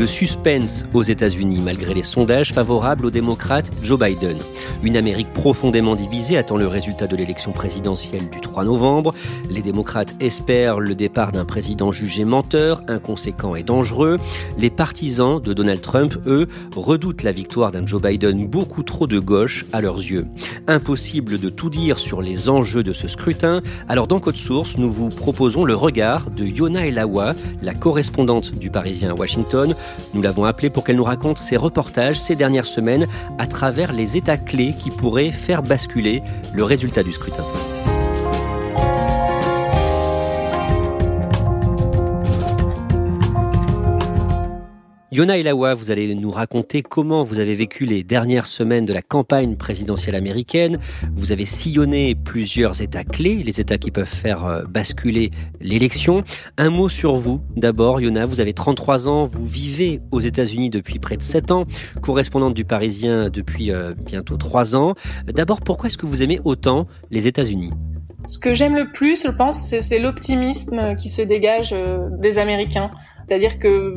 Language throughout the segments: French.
Le suspense aux États-Unis malgré les sondages favorables au démocrate Joe Biden. Une Amérique profondément divisée attend le résultat de l'élection présidentielle du 3 novembre. Les démocrates espèrent le départ d'un président jugé menteur, inconséquent et dangereux. Les partisans de Donald Trump, eux, redoutent la victoire d'un Joe Biden beaucoup trop de gauche à leurs yeux. Impossible de tout dire sur les enjeux de ce scrutin. Alors dans Code Source, nous vous proposons le regard de Yona Elawa, la correspondante du Parisien à Washington, nous l'avons appelée pour qu'elle nous raconte ses reportages ces dernières semaines à travers les états clés qui pourraient faire basculer le résultat du scrutin. Yona Elawa, vous allez nous raconter comment vous avez vécu les dernières semaines de la campagne présidentielle américaine. Vous avez sillonné plusieurs États clés, les États qui peuvent faire euh, basculer l'élection. Un mot sur vous. D'abord, Yona, vous avez 33 ans, vous vivez aux États-Unis depuis près de 7 ans, correspondante du Parisien depuis euh, bientôt 3 ans. D'abord, pourquoi est-ce que vous aimez autant les États-Unis? Ce que j'aime le plus, je pense, c'est l'optimisme qui se dégage euh, des Américains. C'est-à-dire que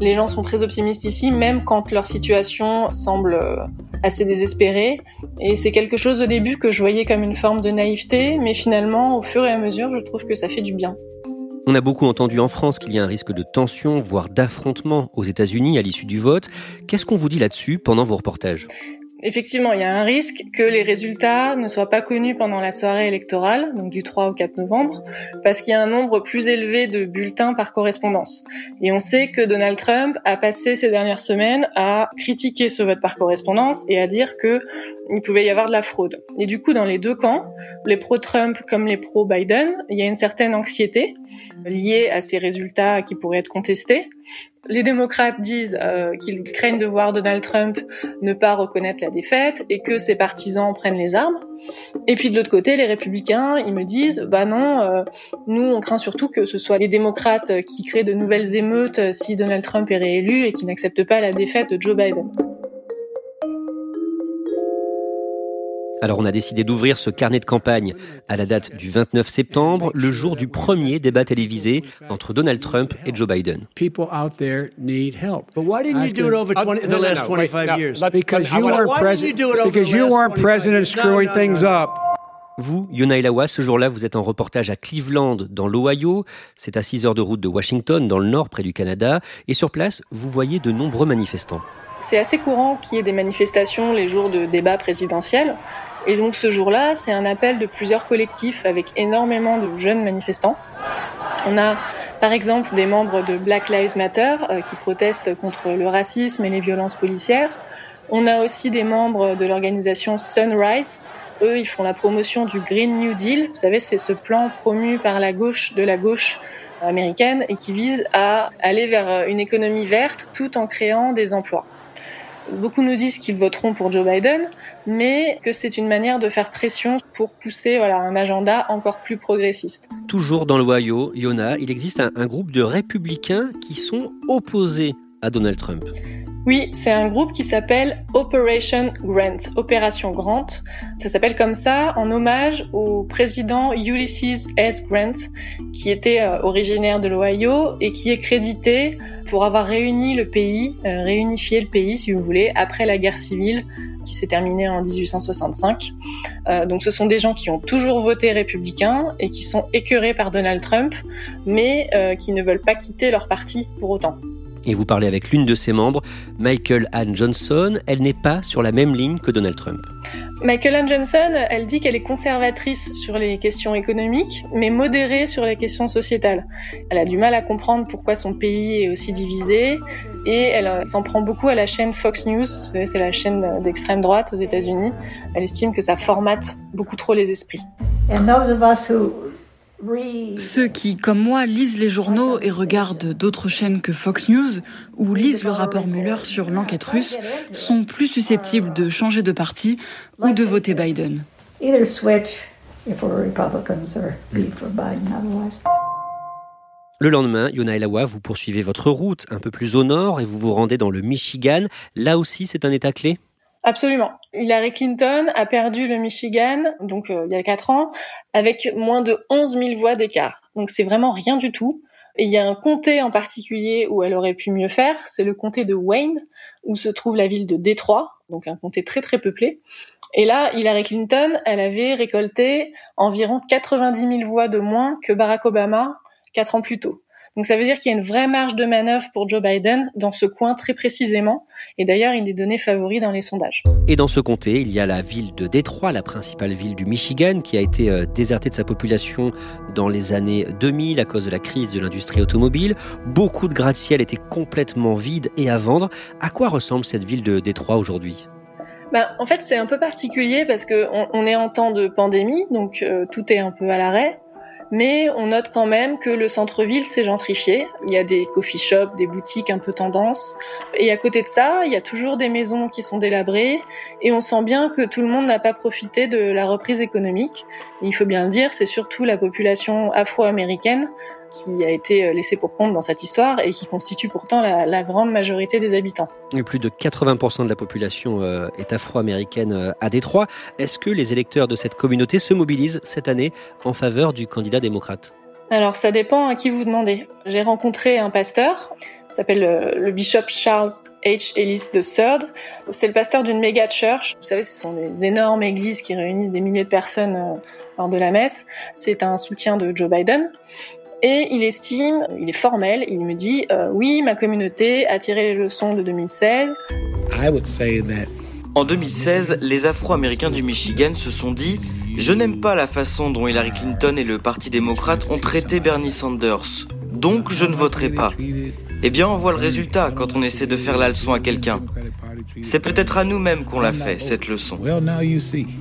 les gens sont très optimistes ici, même quand leur situation semble euh, assez désespérée. Et c'est quelque chose au début que je voyais comme une forme de naïveté, mais finalement, au fur et à mesure, je trouve que ça fait du bien. On a beaucoup entendu en France qu'il y a un risque de tension, voire d'affrontement aux États-Unis à l'issue du vote. Qu'est-ce qu'on vous dit là-dessus pendant vos reportages? Effectivement, il y a un risque que les résultats ne soient pas connus pendant la soirée électorale, donc du 3 au 4 novembre, parce qu'il y a un nombre plus élevé de bulletins par correspondance. Et on sait que Donald Trump a passé ces dernières semaines à critiquer ce vote par correspondance et à dire que il pouvait y avoir de la fraude. Et du coup, dans les deux camps, les pro-Trump comme les pro-Biden, il y a une certaine anxiété liée à ces résultats qui pourraient être contestés. Les démocrates disent euh, qu'ils craignent de voir Donald Trump ne pas reconnaître la défaite et que ses partisans prennent les armes. Et puis de l'autre côté, les républicains, ils me disent, bah non, euh, nous on craint surtout que ce soit les démocrates qui créent de nouvelles émeutes si Donald Trump est réélu et qui n'acceptent pas la défaite de Joe Biden. Alors on a décidé d'ouvrir ce carnet de campagne à la date du 29 septembre, le jour du premier débat télévisé entre Donald Trump et Joe Biden. People out there need help. But why didn't you do it over 20, the last 25 years? Because you weren't president. Because you weren't president screwing things up. Vous, Yona Elawa, ce jour-là, vous êtes en reportage à Cleveland, dans l'Ohio. C'est à 6 heures de route de Washington, dans le nord, près du Canada. Et sur place, vous voyez de nombreux manifestants. C'est assez courant qu'il y ait des manifestations les jours de débat présidentiel. Et donc ce jour-là, c'est un appel de plusieurs collectifs avec énormément de jeunes manifestants. On a par exemple des membres de Black Lives Matter euh, qui protestent contre le racisme et les violences policières. On a aussi des membres de l'organisation Sunrise. Eux, ils font la promotion du Green New Deal. Vous savez, c'est ce plan promu par la gauche de la gauche américaine et qui vise à aller vers une économie verte tout en créant des emplois. Beaucoup nous disent qu'ils voteront pour Joe Biden, mais que c'est une manière de faire pression pour pousser voilà, un agenda encore plus progressiste. Toujours dans l'Ohio, Yona, il existe un, un groupe de républicains qui sont opposés à Donald Trump. Oui, c'est un groupe qui s'appelle Operation Grant, Opération Grant. Ça s'appelle comme ça en hommage au président Ulysses S. Grant, qui était euh, originaire de l'Ohio et qui est crédité pour avoir réuni le pays, euh, réunifié le pays, si vous voulez, après la guerre civile qui s'est terminée en 1865. Euh, donc ce sont des gens qui ont toujours voté républicain et qui sont écœurés par Donald Trump, mais qui ne veulent pas quitter leur parti pour autant et vous parlez avec l'une de ses membres, Michael Ann Johnson. Elle n'est pas sur la même ligne que Donald Trump. Michael Ann Johnson, elle dit qu'elle est conservatrice sur les questions économiques, mais modérée sur les questions sociétales. Elle a du mal à comprendre pourquoi son pays est aussi divisé, et elle s'en prend beaucoup à la chaîne Fox News, c'est la chaîne d'extrême droite aux États-Unis. Elle estime que ça formate beaucoup trop les esprits. Ceux qui, comme moi, lisent les journaux et regardent d'autres chaînes que Fox News ou lisent le rapport Mueller sur l'enquête russe sont plus susceptibles de changer de parti ou de voter Biden. Le lendemain, Yona Elawa, vous poursuivez votre route un peu plus au nord et vous vous rendez dans le Michigan. Là aussi, c'est un état clé? Absolument. Hillary Clinton a perdu le Michigan, donc euh, il y a quatre ans, avec moins de 11 000 voix d'écart. Donc c'est vraiment rien du tout. Et il y a un comté en particulier où elle aurait pu mieux faire, c'est le comté de Wayne, où se trouve la ville de Détroit, donc un comté très très peuplé. Et là, Hillary Clinton, elle avait récolté environ 90 000 voix de moins que Barack Obama quatre ans plus tôt. Donc ça veut dire qu'il y a une vraie marge de manœuvre pour Joe Biden dans ce coin très précisément. Et d'ailleurs, il est donné favori dans les sondages. Et dans ce comté, il y a la ville de Détroit, la principale ville du Michigan, qui a été euh, désertée de sa population dans les années 2000 à cause de la crise de l'industrie automobile. Beaucoup de gratte-ciel étaient complètement vides et à vendre. À quoi ressemble cette ville de Détroit aujourd'hui? Ben, en fait, c'est un peu particulier parce que on, est en temps de pandémie, donc euh, tout est un peu à l'arrêt mais on note quand même que le centre-ville s'est gentrifié. Il y a des coffee shops, des boutiques un peu tendance. Et à côté de ça, il y a toujours des maisons qui sont délabrées. Et on sent bien que tout le monde n'a pas profité de la reprise économique. il faut bien le dire, c'est surtout la population afro-américaine qui a été euh, laissé pour compte dans cette histoire et qui constitue pourtant la, grande majorité des habitants. plus de 80% de la population euh, est afro-américaine euh, à Détroit. Est-ce que les électeurs de cette communauté se mobilisent cette année en faveur du candidat démocrate? Alors ça dépend à qui vous demandez. J'ai rencontré un pasteur, s'appelle le, bishop Charles H. Ellis III. C'est le pasteur d'une méga church. Vous savez, ce sont des énormes églises qui réunissent des milliers de personnes lors de la messe. C'est un soutien de Joe Biden. Et il estime, il est formel, il me dit euh, oui, ma communauté a tiré les leçons de 2016. En 2016, les Afro-Américains du Michigan se sont dit je n'aime pas la façon dont Hillary Clinton et le Parti démocrate ont traité Bernie Sanders, donc je ne voterai pas. Eh bien, on voit le résultat quand on essaie de faire la leçon à quelqu'un. C'est peut-être à nous-mêmes qu'on l'a fait, cette leçon.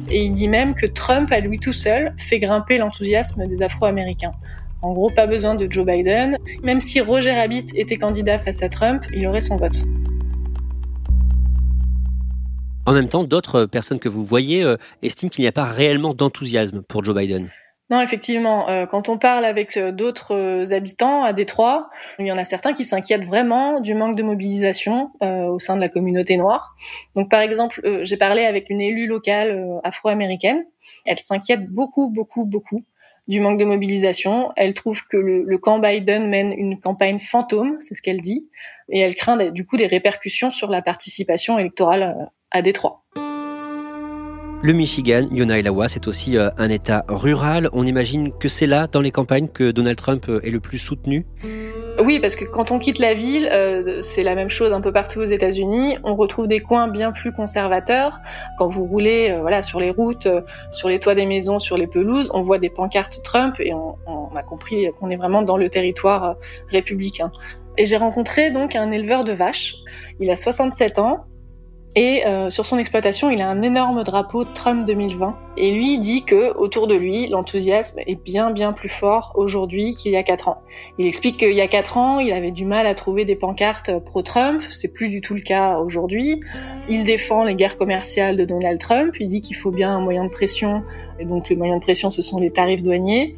Et il dit même que Trump, à lui tout seul, fait grimper l'enthousiasme des Afro-Américains. En gros, pas besoin de Joe Biden. Même si Roger Rabbit était candidat face à Trump, il aurait son vote. En même temps, d'autres personnes que vous voyez euh, estiment qu'il n'y a pas réellement d'enthousiasme pour Joe Biden. Non, effectivement, euh, quand on parle avec euh, d'autres habitants à Détroit, il y en a certains qui s'inquiètent vraiment du manque de mobilisation au sein de la communauté noire. Donc, par exemple, j'ai parlé avec une élue locale afro-américaine. Elle s'inquiète beaucoup, beaucoup, beaucoup du manque de mobilisation. Elle trouve que le, camp Biden mène une campagne fantôme, c'est ce qu'elle dit, et elle craint du coup des répercussions sur la participation électorale euh, à Détroit. Le Michigan, Yona Elawa, c'est aussi euh, un État rural. On imagine que c'est là, dans les campagnes, que Donald Trump euh, est le plus soutenu oui, parce que quand on quitte la ville, euh, c'est la même chose un peu partout aux États-Unis. On retrouve des coins bien plus conservateurs. Quand vous roulez, euh, voilà, sur les routes, euh, sur les toits des maisons, sur les pelouses, on voit des pancartes Trump et on, on a compris qu'on est vraiment dans le territoire républicain. Et j'ai rencontré donc un éleveur de vaches. Il a 67 ans. Et euh, sur son exploitation, il a un énorme drapeau Trump 2020. Et lui dit que autour de lui, l'enthousiasme est bien bien plus fort aujourd'hui qu'il y a quatre ans. Il explique qu'il y a quatre ans, il avait du mal à trouver des pancartes pro-Trump. C'est plus du tout le cas aujourd'hui. Il défend les guerres commerciales de Donald Trump. Il dit qu'il faut bien un moyen de pression. Et donc le moyen de pression, ce sont les tarifs douaniers.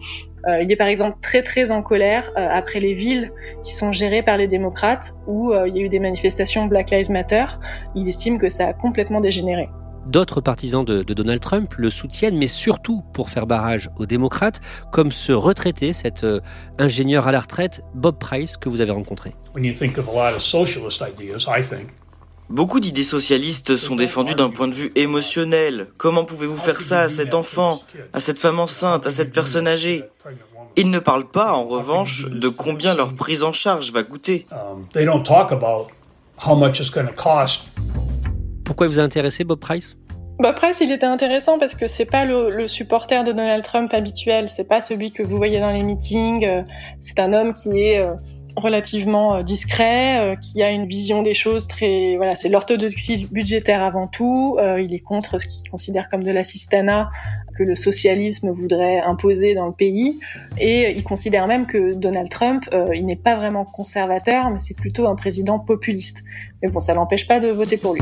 Euh, il est par exemple très très en colère euh, après les villes qui sont gérées par les démocrates où il y a eu des manifestations Black Lives Matter. Il estime que ça a complètement dégénéré. D'autres partisans de, Donald Trump le soutiennent, mais surtout pour faire barrage aux démocrates, comme ce retraité, cet ingénieur à la retraite, Bob Price, que vous avez rencontré. Beaucoup d'idées socialistes sont défendues d'un point de vue émotionnel. Comment pouvez-vous faire ça à cet enfant, à cette femme enceinte, à cette personne âgée? Ils ne parlent pas, en revanche, de combien leur prise en charge va coûter. Pourquoi vous a intéressé Bob Price? Bob Price, il était intéressant parce que c'est pas le, le, supporter de Donald Trump habituel, c'est pas celui que vous voyez dans les meetings. Euh, c'est un homme qui est euh, relativement euh, discret, euh, qui a une vision des choses très voilà, c'est l'orthodoxie budgétaire avant tout. Euh, il est contre ce qu'il considère comme de l'assistanat que le socialisme voudrait imposer dans le pays, et il considère même que Donald Trump, il n'est pas vraiment conservateur, mais c'est plutôt un président populiste. Mais bon, ça l'empêche pas de voter pour lui.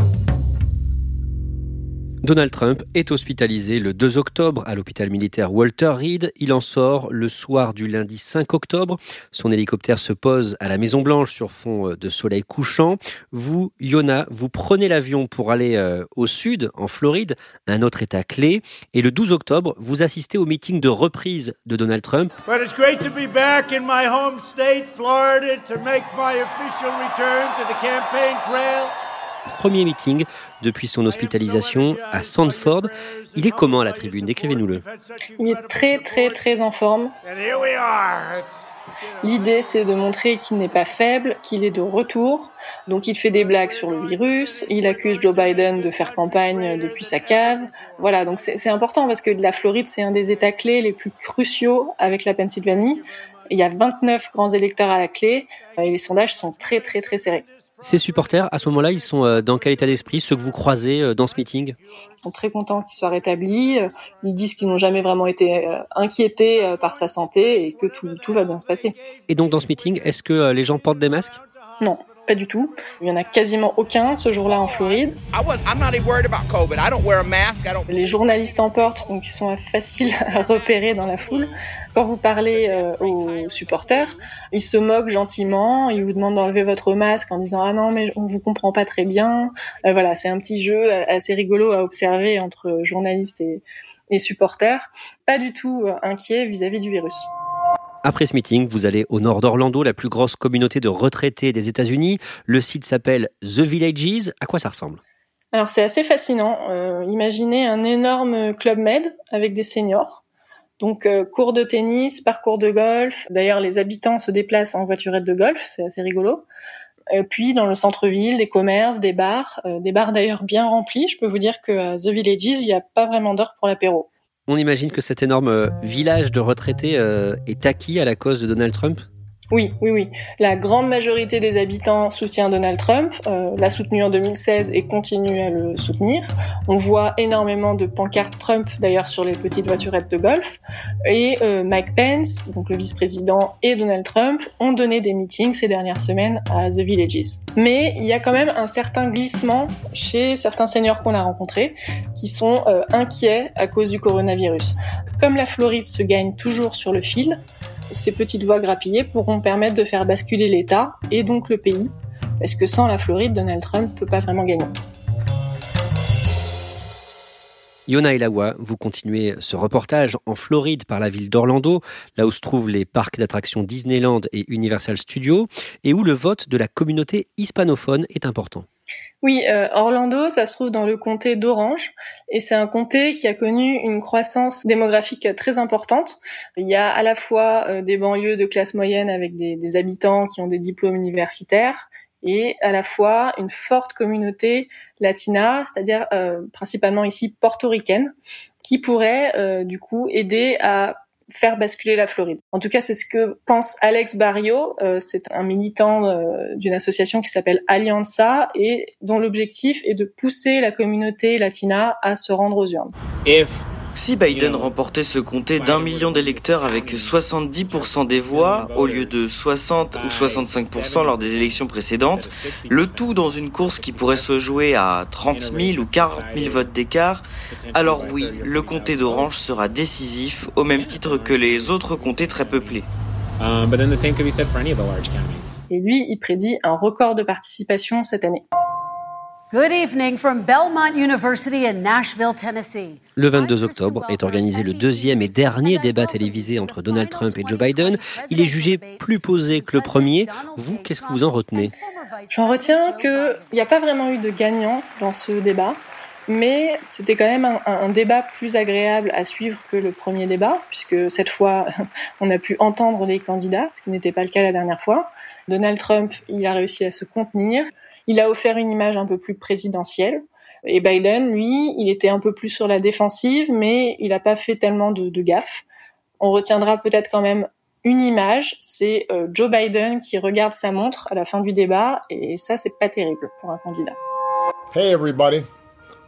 Donald Trump est hospitalisé le 2 octobre à l'hôpital militaire Walter Reed. Il en sort le soir du lundi 5 octobre. Son hélicoptère se pose à la Maison Blanche sur fond euh, de soleil couchant. Vous, Yona, vous prenez l'avion pour aller euh, au sud, en Floride, un autre état clé. Et le 12 octobre, vous assistez au meeting de reprise de Donald Trump. But it's great to be back in my home state, Florida, to make my official return to the campaign trail premier meeting depuis son hospitalisation à Sandford. Il est comment à la tribune? Décrivez-nous-le. Il est très très très en forme. L'idée, c'est de montrer qu'il n'est pas faible, qu'il est de retour. Donc, il fait des blagues sur le virus. Il accuse Joe Biden de faire campagne depuis sa cave. Voilà. Donc, c'est important parce que la Floride, c'est un des États clés les plus cruciaux avec la Pennsylvanie. Il y a 29 grands électeurs à la clé et les sondages sont très, très, très serrés. Ces supporters, à ce moment-là, ils sont euh, dans quel état d'esprit, ceux que vous croisez euh, dans ce meeting? Ils sont très contents qu'il soit rétabli. Euh, ils disent qu'ils n'ont jamais vraiment été inquiétés par sa santé et que tout, tout va bien se passer. Et donc, dans ce meeting, est-ce que les gens portent des masques? Non pas du tout. Il y en a quasiment aucun ce jour-là en Floride. Les journalistes en portent, donc ils sont faciles à repérer dans la foule. Quand vous parlez euh, aux supporters, ils se moquent gentiment, ils vous demandent d'enlever votre masque en disant ah non mais on vous comprend pas très bien. Euh, voilà, c'est un petit jeu assez rigolo à observer entre journalistes et, et supporters. Pas du tout euh, inquiet vis-à-vis du virus. Après ce meeting, vous allez au nord d'Orlando, la plus grosse communauté de retraités des États-Unis. Le site s'appelle The Villages. À quoi ça ressemble? Alors c'est assez fascinant. Euh, imaginez un énorme club med avec des seniors. Donc euh, cours de tennis, parcours de golf. D'ailleurs, les habitants se déplacent en voiturette de golf, c'est assez rigolo. Et puis dans le centre-ville, des commerces, des bars, euh, des bars d'ailleurs bien remplis. Je peux vous dire que The Villages, il n'y a pas vraiment d'heure pour l'apéro. On imagine que cet énorme euh, village de retraités euh, est acquis à la cause de Donald Trump? Oui, oui, oui. La grande majorité des habitants soutient Donald Trump, euh, l'a soutenu en 2016 et continue à le soutenir. On voit énormément de pancartes Trump d'ailleurs sur les petites voiturettes de golf. Et euh, Mike Pence, donc le vice-président, et Donald Trump ont donné des meetings ces dernières semaines à The Villages. Mais il y a quand même un certain glissement chez certains seniors qu'on a rencontrés qui sont euh, inquiets à cause du coronavirus. Comme la Floride se gagne toujours sur le fil, ces petites voies grappillées pourront permettre de faire basculer l'État et donc le pays, parce que sans la Floride, Donald Trump ne peut pas vraiment gagner. Yona Elawa, vous continuez ce reportage en Floride par la ville d'Orlando, là où se trouvent les parcs d'attractions Disneyland et Universal Studios, et où le vote de la communauté hispanophone est important. Oui, euh, Orlando, ça se trouve dans le comté d'Orange, et c'est un comté qui a connu une croissance démographique très importante. Il y a à la fois euh, des banlieues de classe moyenne avec des, habitants qui ont des diplômes universitaires, et à la fois une forte communauté latina, c'est-à-dire euh, principalement ici portoricaine, qui pourrait du coup aider à faire basculer la Floride. En tout cas, c'est ce que pense Alex Barrio. Euh, c'est un militant euh, d'une association qui s'appelle Alianza et dont l'objectif est de pousser la communauté latina à se rendre aux urnes. Si Biden remportait ce comté d'un million d'électeurs avec 70% des voix au lieu de 60 ou 65% lors des élections précédentes, le tout dans une course qui pourrait se jouer à 30 000 ou 40 000 votes d'écart, alors oui, le comté d'Orange sera décisif au même titre que les autres comtés très peuplés. Et lui, il prédit un record de participation cette année. Le 22 octobre est organisé le deuxième et dernier débat télévisé entre Donald Trump et Joe Biden. Il est jugé plus posé que le premier. Vous, qu'est-ce que vous en retenez? J'en retiens qu'il n'y a pas vraiment eu de gagnant dans ce débat, mais c'était quand même un, un, débat plus agréable à suivre que le premier débat, puisque cette fois, on a pu entendre les candidats, ce qui n'était pas le cas la dernière fois. Donald Trump, il a réussi à se contenir. Il a offert une image un peu plus présidentielle. Et Biden, lui, il était un peu plus sur la défensive, mais il n'a pas fait tellement de, de gaffes. On retiendra peut-être quand même une image, c'est euh, Joe Biden qui regarde sa montre à la fin du débat, et ça, c'est pas terrible pour un candidat. Hey everybody,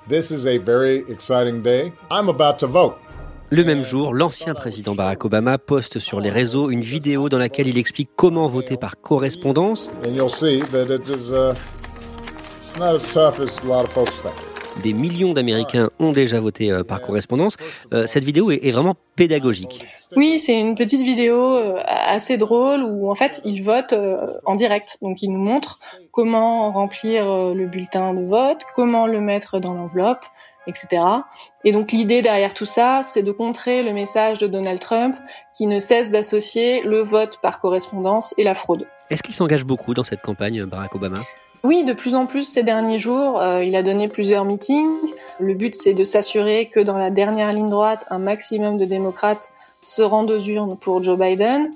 this is a very exciting day. I'm about to vote. Le même jour, l'ancien président Barack Obama poste sur les réseaux une vidéo dans laquelle il explique comment voter par correspondance. Des millions d'Américains ont déjà voté euh, par correspondance. Euh, cette vidéo est, vraiment pédagogique. Oui, c'est une petite vidéo euh, assez drôle où en fait il vote en direct. Donc il nous montre comment remplir le bulletin de vote, comment le mettre dans l'enveloppe, etc. Et donc l'idée derrière tout ça, c'est de contrer le message de Donald Trump qui ne cesse d'associer le vote par correspondance et la fraude. Est-ce qu'il s'engage beaucoup dans cette campagne, Barack Obama? Oui, de plus en plus ces derniers jours, euh, il a donné plusieurs meetings. Le but, c'est de s'assurer que dans la dernière ligne droite, un maximum de démocrates se rendent aux urnes pour Joe Biden.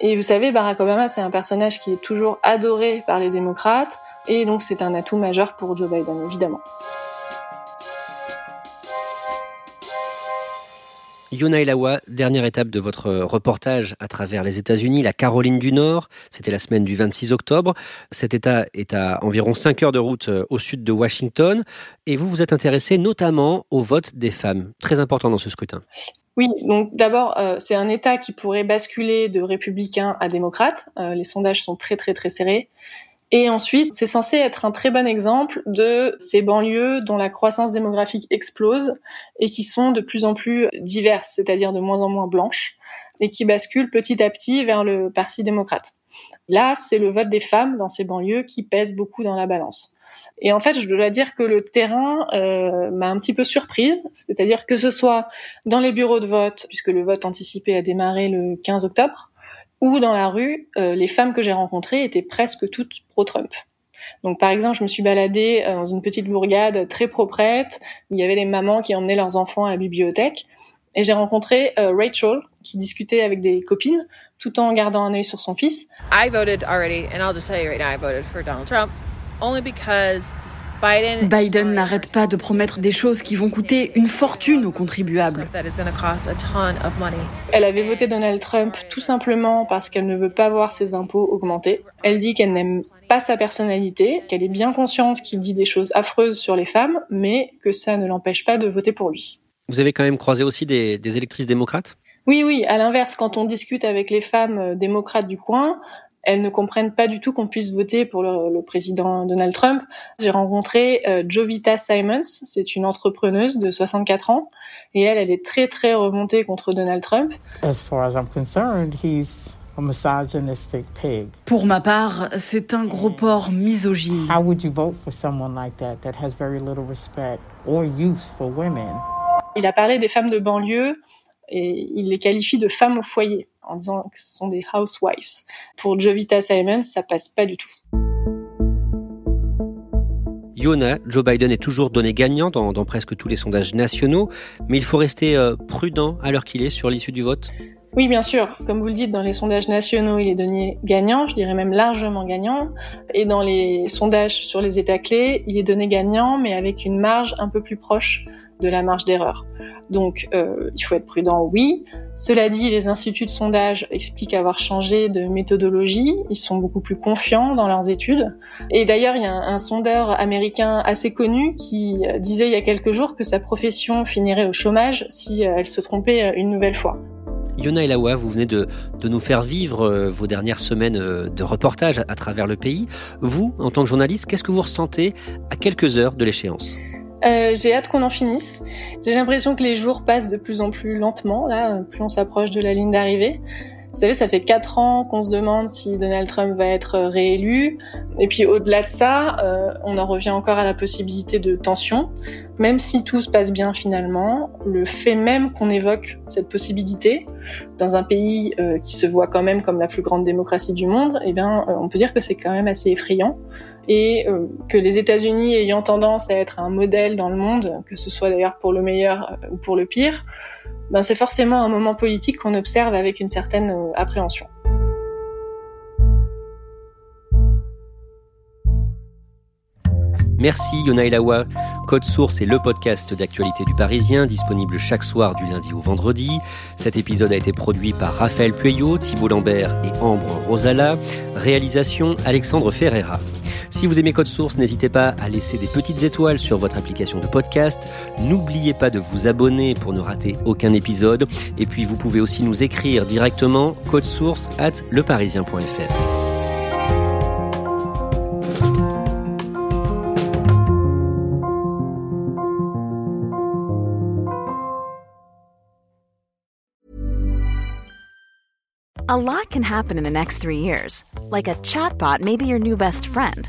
Et vous savez, Barack Obama, c'est un personnage qui est toujours adoré par les démocrates, et donc c'est un atout majeur pour Joe Biden, évidemment. Yona Elawa, dernière étape de votre reportage à travers les États-Unis, la Caroline du Nord. C'était la semaine du 26 octobre. Cet État est à environ 5 heures de route euh, au sud de Washington. Et vous vous êtes intéressé notamment au vote des femmes. Très important dans ce scrutin. Oui, donc d'abord, euh, c'est un État qui pourrait basculer de républicain à démocrate. Euh, les sondages sont très très très serrés. Et ensuite, c'est censé être un très bon exemple de ces banlieues dont la croissance démographique explose et qui sont de plus en plus diverses, c'est-à-dire de moins en moins blanches, et qui basculent petit à petit vers le Parti démocrate. Là, c'est le vote des femmes dans ces banlieues qui pèse beaucoup dans la balance. Et en fait, je dois dire que le terrain euh, m'a un petit peu surprise, c'est-à-dire que ce soit dans les bureaux de vote, puisque le vote anticipé a démarré le 15 octobre, ou dans la rue, euh, les femmes que j'ai rencontrées étaient presque toutes pro-Trump. Donc par exemple, je me suis baladée euh, dans une petite bourgade très proprette, où il y avait des mamans qui emmenaient leurs enfants à la bibliothèque, et j'ai rencontré euh, Rachel qui discutait avec des copines tout en gardant un œil sur son fils. I voted already, and I'll just tell you right now, I voted for Donald Trump only because Biden n'arrête pas de promettre des choses qui vont coûter une fortune aux contribuables. Elle avait voté Donald Trump tout simplement parce qu'elle ne veut pas voir ses impôts augmenter. Elle dit qu'elle n'aime pas sa personnalité, qu'elle est bien consciente qu'il dit des choses affreuses sur les femmes, mais que ça ne l'empêche pas de voter pour lui. Vous avez quand même croisé aussi des, des électrices démocrates? Oui, oui, à l'inverse, quand on discute avec les femmes euh, démocrates du coin, elles ne comprennent pas du tout qu'on puisse voter pour le, président Donald Trump. J'ai rencontré euh, Jovita Simons, c'est une entrepreneuse de 64 ans, et elle, elle est très très remontée contre Donald Trump. Pour ma part, c'est un gros porc misogyne. Il a parlé des femmes de banlieue et il les qualifie de femmes au foyer en disant que ce sont des housewives. Pour Jovita Simons, ça passe pas du tout. Yona, Joe Biden est toujours donné gagnant dans, presque tous les sondages nationaux, mais il faut rester euh, prudent à l'heure qu'il est sur l'issue du vote. Oui, bien sûr. Comme vous le dites, dans les sondages nationaux, il est donné gagnant, je dirais même largement gagnant. Et dans les sondages sur les États clés, il est donné gagnant, mais avec une marge un peu plus proche de la marge d'erreur. Donc, euh, il faut être prudent, oui. Cela dit, les instituts de sondage expliquent avoir changé de méthodologie. Ils sont beaucoup plus confiants dans leurs études. Et d'ailleurs, il y a un, sondeur américain assez connu qui euh, disait il y a quelques jours que sa profession finirait au chômage si euh, elle se trompait une nouvelle fois. Yona Elawa, vous venez de, nous faire vivre vos dernières semaines de reportage à travers le pays. Vous, en tant que journaliste, qu'est-ce que vous ressentez à quelques heures de l'échéance? Euh, j'ai hâte qu'on en finisse. J'ai l'impression que les jours passent de plus en plus lentement, là, plus on s'approche de la ligne d'arrivée. Vous savez, ça fait quatre ans qu'on se demande si Donald Trump va être réélu. Et puis au-delà de ça, euh, on en revient encore à la possibilité de tension. Même si tout se passe bien finalement, le fait même qu'on évoque cette possibilité dans un pays euh, qui se voit quand même comme la plus grande démocratie du monde, eh bien, on peut dire que c'est quand même assez effrayant et euh, que les États-Unis ayant tendance à être un modèle dans le monde, que ce soit d'ailleurs pour le meilleur euh, ou pour le pire, ben c'est forcément un moment politique qu'on observe avec une certaine euh, appréhension. Merci Yona Elawa. Code Source est le podcast d'actualité du Parisien, disponible chaque soir du lundi au vendredi. Cet épisode a été produit par Raphaël Pueyo, Thibault Lambert et Ambre Rosala. Réalisation Alexandre Ferreira. Si vous aimez Code Source, n'hésitez pas à laisser des petites étoiles sur votre application de podcast. N'oubliez pas de vous abonner pour ne rater aucun épisode. Et puis vous pouvez aussi nous écrire directement code source at leparisien.fr. A lot can happen in the next three years. Like a chatbot may be your new best friend.